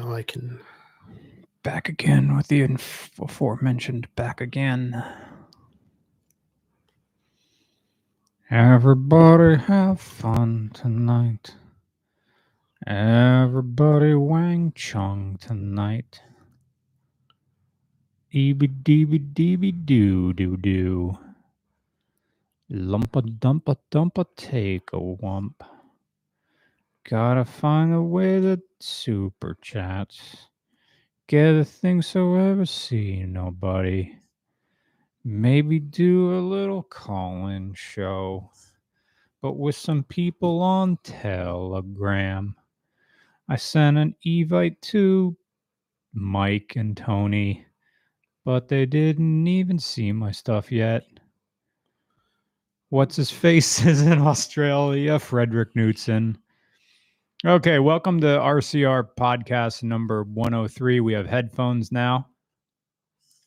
now I can. Back again with the inf- aforementioned back again. Everybody have fun tonight. Everybody wang chung tonight. Eeby deeby deeby doo doo doo. Lumpa dumpa dumpa take a wump. Gotta find a way to super chats. Get a thing so ever see nobody. Maybe do a little call in show, but with some people on Telegram. I sent an evite to Mike and Tony, but they didn't even see my stuff yet. What's his face is in Australia, Frederick Knutson. Okay, welcome to RCR podcast number 103. We have headphones now.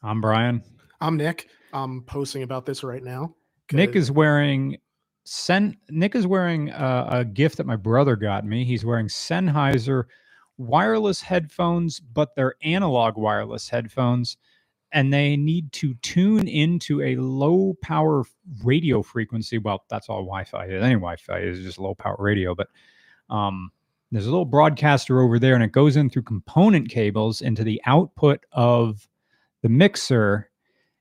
I'm Brian. I'm Nick. I'm posting about this right now. Nick is wearing Sen. Nick is wearing a, a gift that my brother got me. He's wearing Sennheiser wireless headphones, but they're analog wireless headphones, and they need to tune into a low power radio frequency. Well, that's all Wi-Fi is. Any Wi-Fi is just low power radio, but um, there's a little broadcaster over there, and it goes in through component cables into the output of the mixer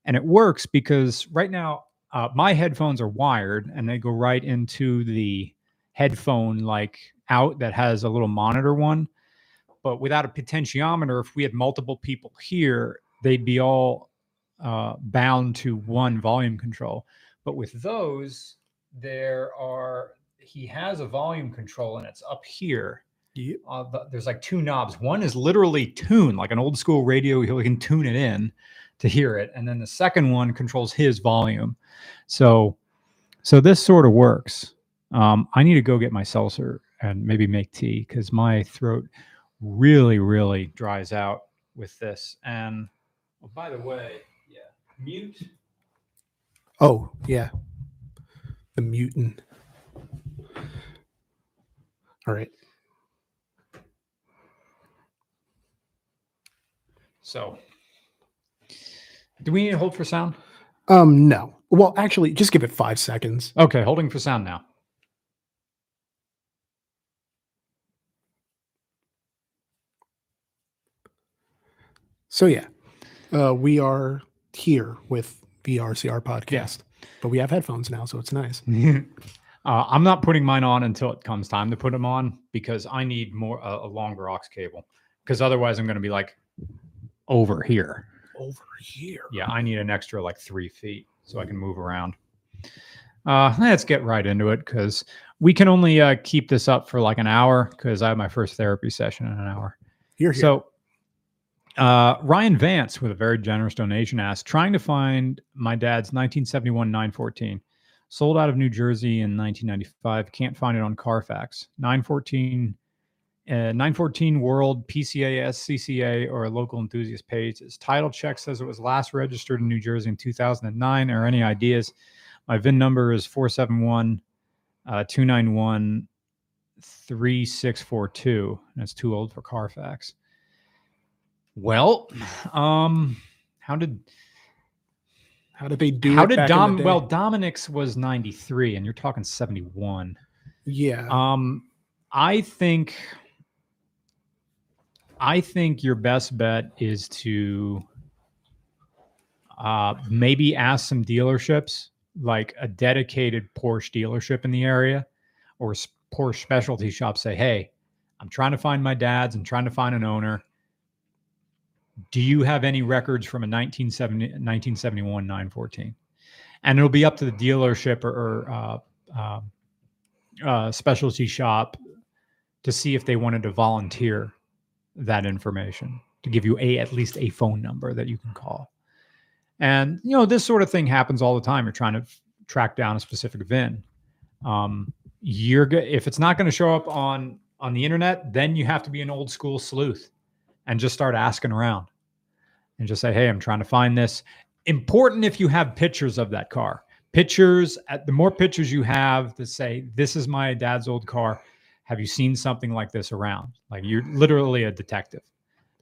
and it works because right now uh, my headphones are wired and they go right into the headphone like out that has a little monitor one. But without a potentiometer if we had multiple people here they'd be all uh, bound to one volume control. But with those there are he has a volume control and it's up here Yep. uh, the- there's like two knobs. One is literally tune, like an old school radio. He can tune it in to hear it, and then the second one controls his volume. So, so this sort of works. Um, I need to go get my seltzer and maybe make tea because my throat really, really dries out with this. And oh, by the way, yeah, mute. Oh, yeah. The mutant. All right. So, do we need to hold for sound? Um, no. Well, actually, just give it five seconds. Okay, holding for sound now. So yeah, uh, we are here with the RCR podcast, but we have headphones now, so it's nice. Uh, I'm not putting mine on until it comes time to put them on because I need more a, a longer aux cable because otherwise I'm going to be like over here. Over here. Yeah, I need an extra like three feet so I can move around. Uh, let's get right into it because we can only uh, keep this up for like an hour because I have my first therapy session in an hour. Here, here. So, uh, Ryan Vance with a very generous donation asked, trying to find my dad's 1971 914. Sold out of New Jersey in 1995. Can't find it on Carfax. 914, uh, 914 World PCA SCCA or a local enthusiast page. His title check says it was last registered in New Jersey in 2009. Or any ideas? My VIN number is 471 uh, 291 3642. That's too old for Carfax. Well, um, how did how did they do? how did back in the Dom? Well, Dominic's was ninety three, and you're talking seventy one. yeah. Um, I think, I think your best bet is to uh, maybe ask some dealerships, like a dedicated Porsche dealership in the area, or Porsche specialty shop. Say, hey, I'm trying to find my dad's. I'm trying to find an owner. Do you have any records from a 1970, 1971 914? And it'll be up to the dealership or, or uh, um, uh, specialty shop to see if they wanted to volunteer that information to give you a at least a phone number that you can call. And you know this sort of thing happens all the time. You're trying to track down a specific VIN. Um, you're if it's not going to show up on on the internet, then you have to be an old school sleuth and just start asking around and just say, "Hey, I'm trying to find this." Important if you have pictures of that car pictures the more pictures you have to say this is my dad's old car have you seen something like this around like you're literally a detective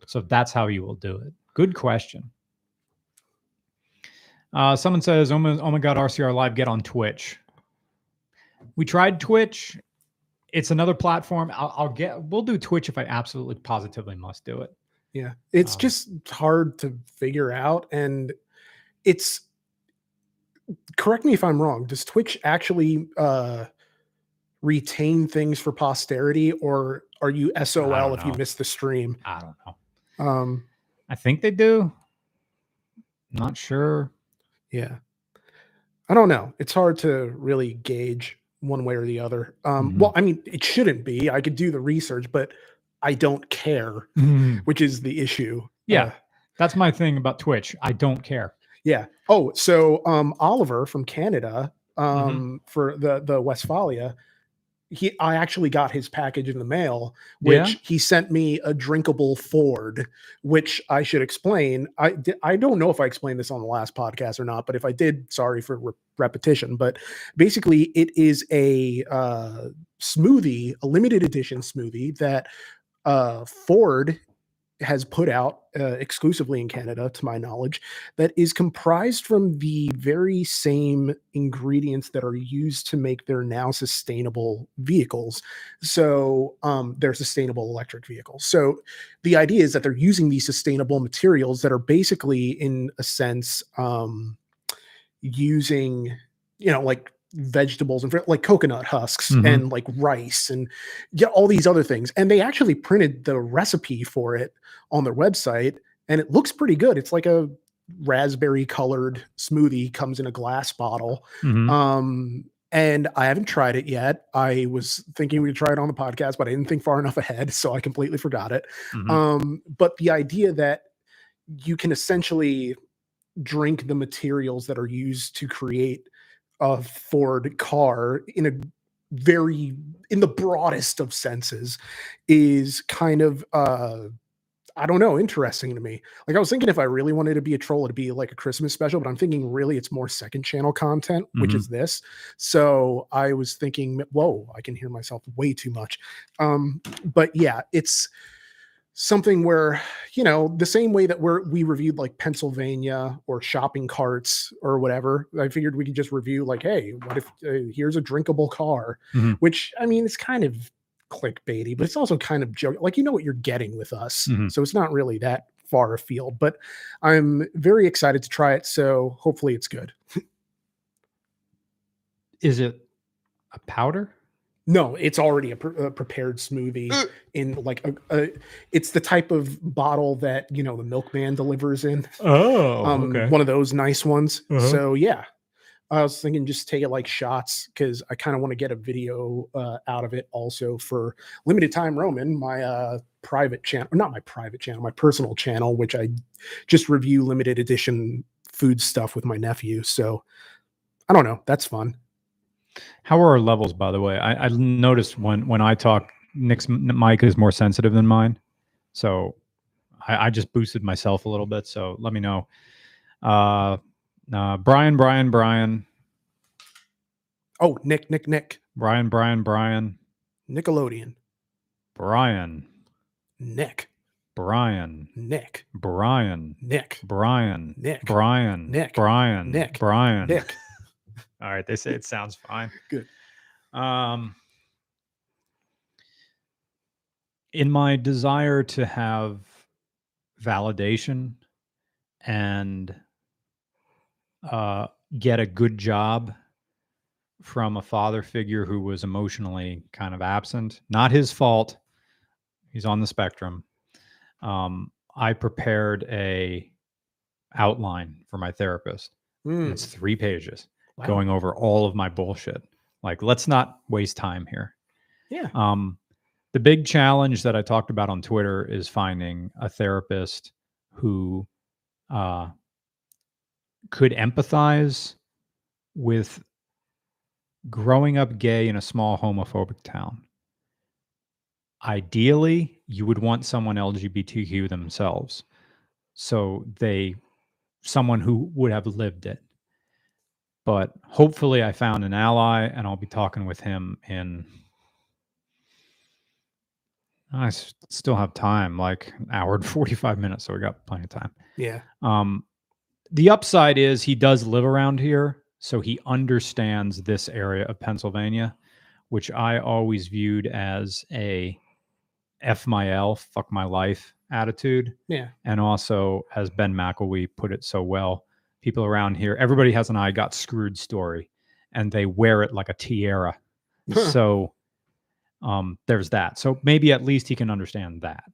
So that's how you will do it. Good question. Uh, someone says, oh my, oh my God, RCR Live, get on Twitch. We tried Twitch. It's another platform. I'll, I'll get, we'll do Twitch if I absolutely positively must do it. Yeah. It's Um, just hard to figure out. And it's, correct me if I'm wrong. Does Twitch actually uh, retain things for posterity or are you SOL if you miss the stream? I don't know. Um, I think they do. Not sure. yeah. I don't know. It's hard to really gauge one way or the other. Um, Mhm. Well, I mean, it shouldn't be. I could do the research, but I don't care, which is the issue. Yeah. Uh, That's my thing about Twitch. I don't care. Yeah. Oh, so um Oliver from Canada, Mm-hmm. um for the the Westphalia, he I actually got his package in the mail, which Yeah? he sent me a drinkable Ford, which I should explain. I I don't know if I explained this on the last podcast or not, but if I did, sorry for re- repetition. But basically, it is a uh, smoothie, a limited edition smoothie that uh, Ford has put out uh, exclusively in Canada, to my knowledge, that is comprised from the very same ingredients that are used to make their now sustainable vehicles. So um, they're sustainable electric vehicles. So the idea is that they're using these sustainable materials that are basically, in a sense, um, using, you know, like vegetables and like coconut husks Mhm. and like rice and yeah, all these other things. And they actually printed the recipe for it on their website and it looks pretty good. It's like a raspberry colored smoothie comes in a glass bottle. Mhm. Um and I haven't tried it yet. I was thinking we'd try it on the podcast, but I didn't think far enough ahead, so I completely forgot it. Mhm. Um, but the idea that you can essentially drink the materials that are used to create a Ford car in a very in the broadest of senses is kind of uh I don't know, interesting to me. Like I was thinking if I really wanted to be a troll, it'd be like a Christmas special, but I'm thinking really it's more second channel content, which Mhm. is this. So I was thinking, whoa, I can hear myself way too much. Um, but yeah, it's something where you know the same way that we're we reviewed like pennsylvania or shopping carts or whatever i figured we could just review like hey what if uh, here's a drinkable car Mhm. which i mean it's kind of clickbaity but it's also kind of joke like you know what you're getting with us Mhm. so it's not really that far afield but i'm very excited to try it so hopefully it's good Is it a powder? No it's already a, pre- a prepared smoothie Uh. in like a, a it's the type of bottle that you know the milkman delivers in. Oh, um one of those nice ones. Uh-huh. so yeah. I was thinking just take it like shots because i kind of want to get a video uh, out of it also for limited time roman my uh private channel not my private channel my personal channel which i just review limited edition food stuff with my nephew. So i don't know. That's fun How are our levels, by the way? I, I noticed when when I talk, Nick's mic is more sensitive than mine, so I, I just boosted myself a little bit. So let me know. Uh, uh, Brian, Brian, Brian, oh nick nick nick. Brian, Brian, Brian, nickelodeon. Brian, nick. Brian, nick. Brian, nick. Brian, nick. Brian, Nick. Brian, Nick. Brian. nick All right, they say it sounds fine. Good. Um, in my desire to have validation and uh, get a good job from a father figure who was emotionally kind of absent, not his fault. He's on the spectrum. Um, I prepared a outline for my therapist. Mm, It's three pages wow. going over all of my bullshit. Like, let's not waste time here. yeah Um, the big challenge that I talked about on Twitter is finding a therapist who uh, could empathize with growing up gay in a small homophobic town. Ideally, you would want someone LGBTQ themselves. So they, someone who would have lived it. But hopefully, I found an ally and I'll be talking with him in I still have time, like an hour and 45 minutes. So we got plenty of time. Yeah. Um, the upside is he does live around here. So he understands this area of Pennsylvania, which I always viewed as a F my L, fuck my life attitude. Yeah. And also, as Ben McElwee put it so well, people around here, everybody has an I got screwed story and they wear it like a tiara. so um, there's that. So maybe at least he can understand that.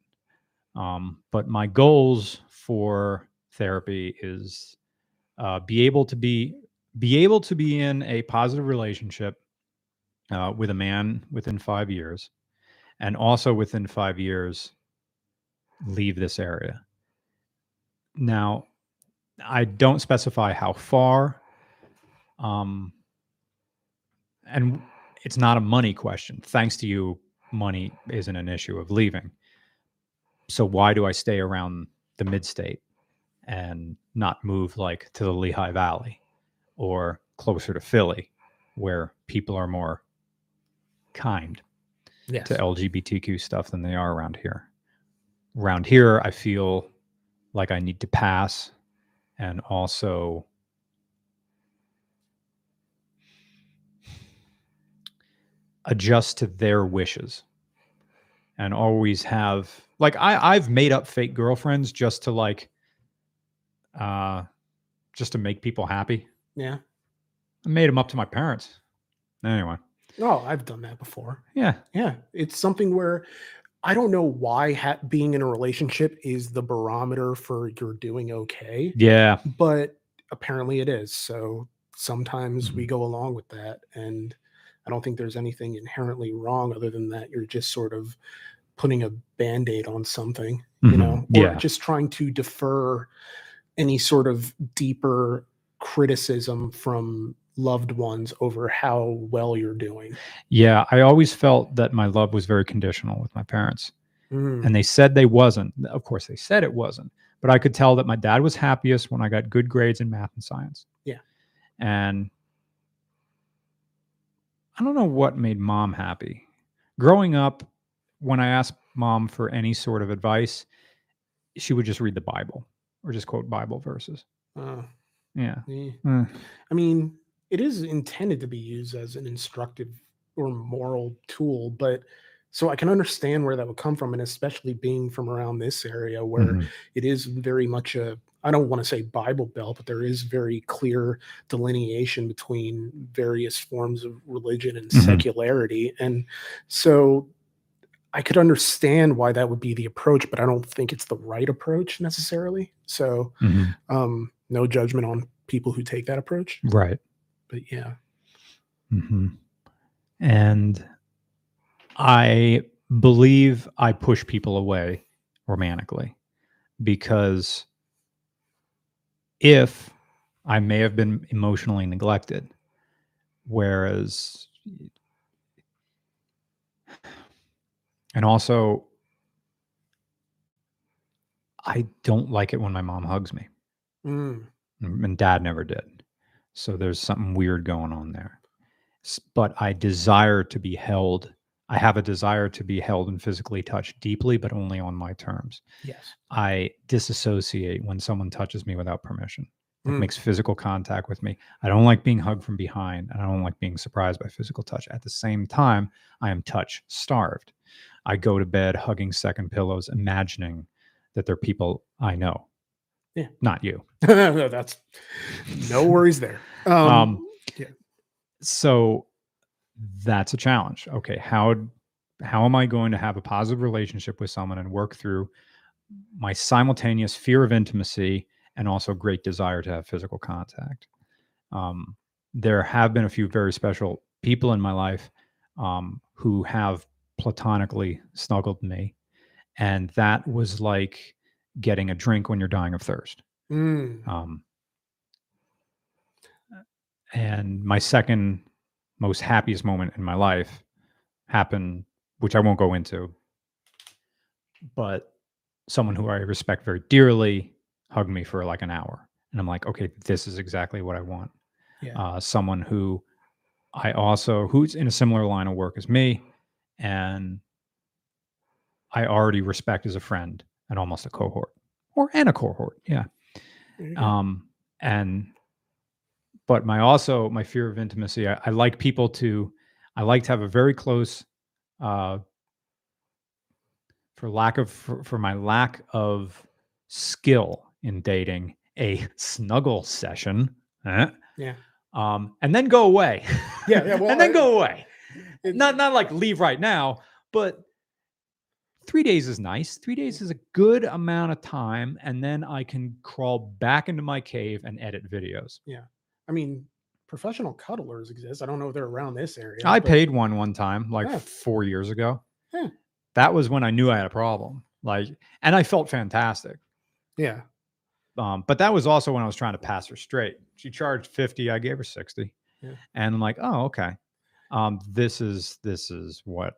Um, but my goals for therapy is uh, be able to be be able to be in a positive relationship uh, with a man within five years, and also within five years leave this area. Now, I don't specify how far, um, and it's not a money question. Thanks to you, money isn't an issue of leaving. So why do I stay around the mid-state and not move like to the Lehigh Valley or closer to Philly, where people are more kind Yes. to LGBTQ stuff than they are around here. Around here, I feel like I need to pass and also adjust to their wishes and always have like I I've made up fake girlfriends just to like uh just to make people happy. Yeah. I made them up to my parents. Anyway, Oh, I've done that before. yeah. Yeah. It's something where I don't know why ha- being in a relationship is the barometer for you're doing okay, Yeah. but apparently it is. So sometimes we Mhm. go along with that. And I don't think there's anything inherently wrong other than that you're just sort of putting a band aid on something, you Mhm. know, or Yeah. just trying to defer any sort of deeper criticism from loved ones over how well you're doing. Yeah, I always felt that my love was very conditional with my parents. Mm, And they said they wasn't. Of course, they said it wasn't. But I could tell that my dad was happiest when I got good grades in math and science. Yeah. And I don't know what made mom happy. Growing up, when I asked mom for any sort of advice, she would just read the Bible or just quote Bible verses. uh, Yeah. eh. Eh, I mean, it is intended to be used as an instructive or moral tool, but so I can understand where that would come from, and especially being from around this area where mhm. it is very much a I don't want to say Bible Belt, but there is very clear delineation between various forms of religion and Mhm. secularity. And so I could understand why that would be the approach, but I don't think it's the right approach necessarily. So Mhm. um, no judgment on people who take that approach. Right. But yeah. hmm And I believe I push people away romantically because if I may have been emotionally neglected, whereas, and also, I don't like it when my mom hugs me. Mm, and dad never did. So there's something weird going on there. But I desire to be held. I have a desire to be held and physically touched deeply, but only on my terms. yes. I disassociate when someone touches me without permission. It Mm, makes physical contact with me. I don't like being hugged from behind, and I don't like being surprised by physical touch. At the same time, I am touch starved. I go to bed hugging second pillows, imagining that they're people I know. Yeah. Not you. That's no worries there. Um, Um, yeah. so that's a challenge. Okay, how how am I going to have a positive relationship with someone and work through my simultaneous fear of intimacy and also great desire to have physical contact? Um, there have been a few very special people in my life um, who have platonically snuggled me, and that was like getting a drink when you're dying of thirst. mm, Um, and my second most happiest moment in my life happened, which I won't go into, but someone who I respect very dearly hugged me for like an hour. And I'm like, okay, this is exactly what I want. Yeah. Uh, someone who I also, who's in a similar line of work as me. And I already respect as a friend and almost a cohort or and a cohort. Yeah. There you go. Um, and but my also my fear of intimacy, I, I like people to I like to have a very close uh for lack of for, for my lack of skill in dating a snuggle session eh, Yeah. um and then go away Yeah, yeah, well, and then I- go away It- not not like leave right now but three days is nice three days is a good amount of time and then i can crawl back into my cave and edit videos Yeah, I mean, professional cuddlers exist. I don't know if they're around this area. i but- paid one one time like Yeah. four years ago Yeah. that was when i knew i had a problem like and i felt fantastic Yeah. um, but that was also when I was trying to pass her straight. She charged 50, I gave her 60. Yeah. And I'm like, oh, okay. Um, this is this is what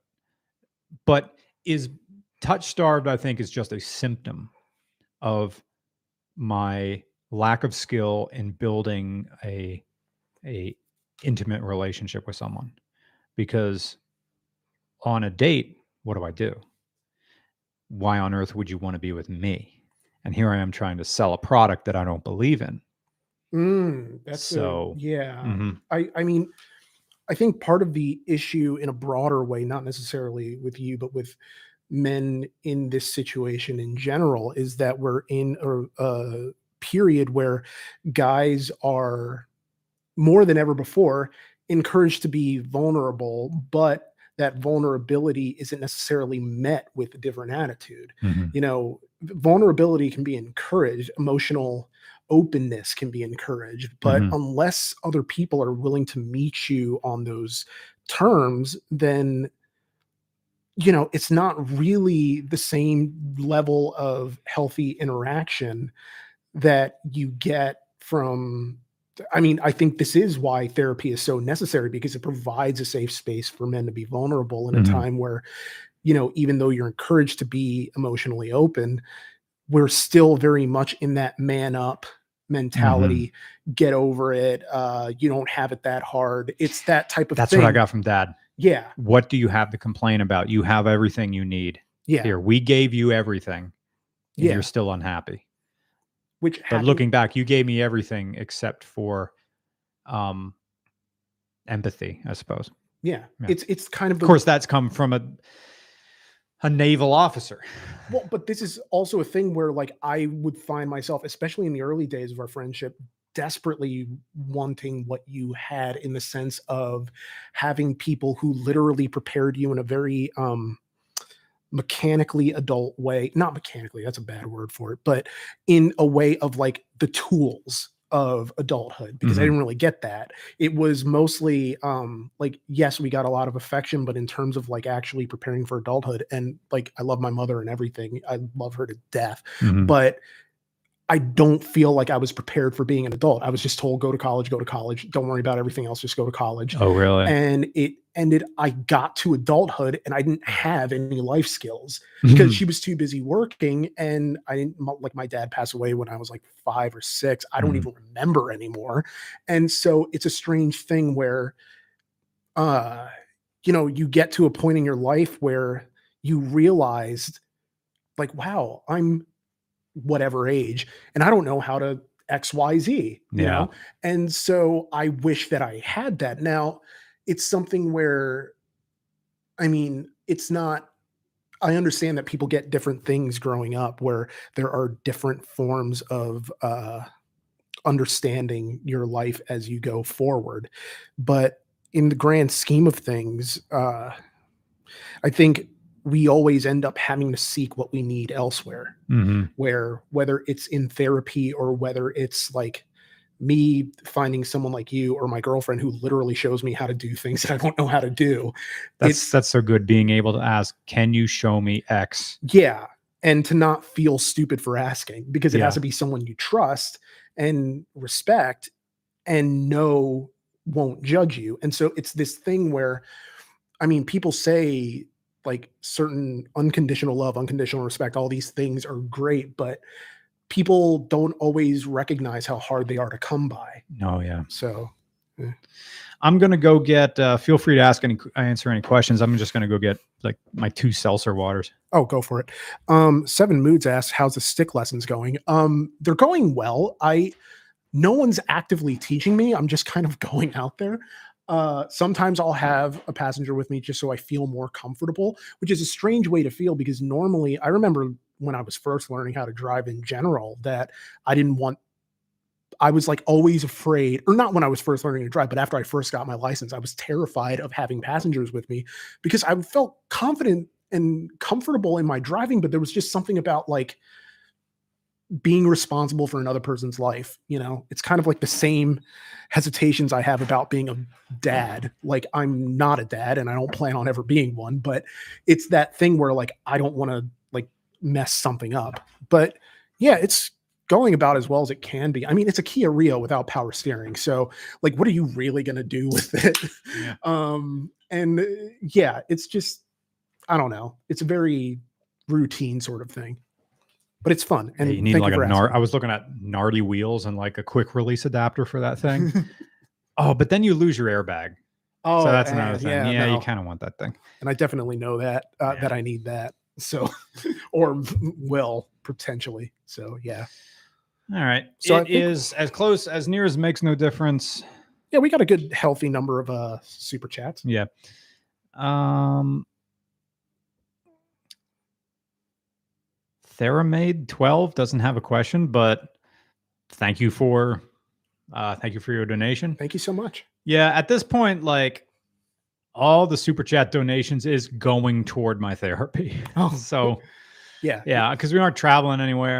but is touch starved, I think, is just a symptom of my lack of skill in building a a intimate relationship with someone. Because on a date, what do I do? Why on earth would you want to be with me? And here I am trying to sell a product that I don't believe in. Mm, that's a- So, yeah. Mhm. I I mean, I think part of the issue in a broader way, not necessarily with you, but with men in this situation in general, is that we're in a, a period where guys are more than ever before encouraged to be vulnerable, but that vulnerability isn't necessarily met with a different attitude Mhm. you know vulnerability can be encouraged emotional openness can be encouraged but Mhm. unless other people are willing to meet you on those terms then you know it's not really the same level of healthy interaction that you get from I mean, I think this is why therapy is so necessary because it provides a safe space for men to be vulnerable in a Mhm. time where, you know, even though you're encouraged to be emotionally open, we're still very much in that man up mentality. Get over it. Uh, you don't have it that hard. It's that type of That's thing. what I got from dad. Yeah. What do you have to complain about? You have everything you need. Yeah. Here, we gave you everything. and Yeah. You're still unhappy. Which But happened- looking back, you gave me everything except for um empathy, I suppose. yeah, yeah. it's it's kind of Of course, that's come from a a naval officer. Well, but this is also a thing where like I would find myself, especially in the early days of our friendship, desperately wanting what you had in the sense of having people who literally prepared you in a very um mechanically adult way not mechanically that's a bad word for it but in a way of like the tools of adulthood because i Mhm. didn't really get that it was mostly um like yes we got a lot of affection but in terms of like actually preparing for adulthood and like i love my mother and everything i love her to death Mhm. but I don't feel like I was prepared for being an adult. I was just told go to college, go to college. Don't worry about everything else. Just go to college. Oh, really? And it ended. I got to adulthood and I didn't have any life skills because she was too busy working. And I didn't like my dad passed away when I was like five or six. I don't Mhm. even remember anymore. And so it's a strange thing where, uh, you know, you get to a point in your life where you realized, like, wow, I'm whatever age and I don't know how to XYZ, you Yeah. know? And so I wish that I had that. Now, it's something where, I mean, it's not, I understand that people get different things growing up where there are different forms of uh, understanding your life as you go forward. But in the grand scheme of things, uh, I think we always end up having to seek what we need elsewhere Mhm. where whether it's in therapy or whether it's like me finding someone like you or my girlfriend who literally shows me how to do things that I don't know how to do. That's that's so good being able to ask, can you show me X? Yeah. And to not feel stupid for asking because it Yeah. has to be someone you trust and respect and know won't judge you. And so it's this thing where, I mean, people say like certain unconditional love, unconditional respect, all these things are great, but people don't always recognize how hard they are to come by. Oh yeah. So Yeah. I'm gonna go get. Uh, feel free to ask any answer any questions. I'm just gonna go get like my two seltzer waters. Oh, go for it. Um, Seven Moods asks, "How's the stick lessons going?" Um, they're going well. I no one's actively teaching me. I'm just kind of going out there. Uh, sometimes I'll have a passenger with me just so I feel more comfortable, which is a strange way to feel because normally I remember when I was first learning how to drive in general that I didn't want. I was like always afraid, or not when I was first learning to drive, but after I first got my license, I was terrified of having passengers with me because I felt confident and comfortable in my driving, but there was just something about like being responsible for another person's life. You know, it's kind of like the same hesitations I have about being a dad. Like, I'm not a dad and I don't plan on ever being one, but it's that thing where like I don't want to like mess something up. But yeah, it's going about as well as it can be. I mean, it's a Kia Rio without power steering. So, like, what are you really going to do with it? Yeah. um, and uh, yeah, it's just, I don't know. It's a very routine sort of thing, but it's fun. Yeah, And you need like for a nar- I was looking at gnarly wheels and like a quick release adapter for that thing. oh, but then you lose your airbag. oh, so that's another thing. Yeah, no. you kind of want that thing. and I definitely know that uh, Yeah. that I need that. So, or will potentially. So yeah, All right. So it think- is as close as near as makes no difference. yeah, we got a good healthy number of uh super chats. Yeah. Um Theramade 12 doesn't have a question, but thank you for uh thank you for your donation. Thank you so much. Yeah, at this point, like all the super chat donations is going toward my therapy. Oh, So yeah, yeah, because we aren't traveling anywhere.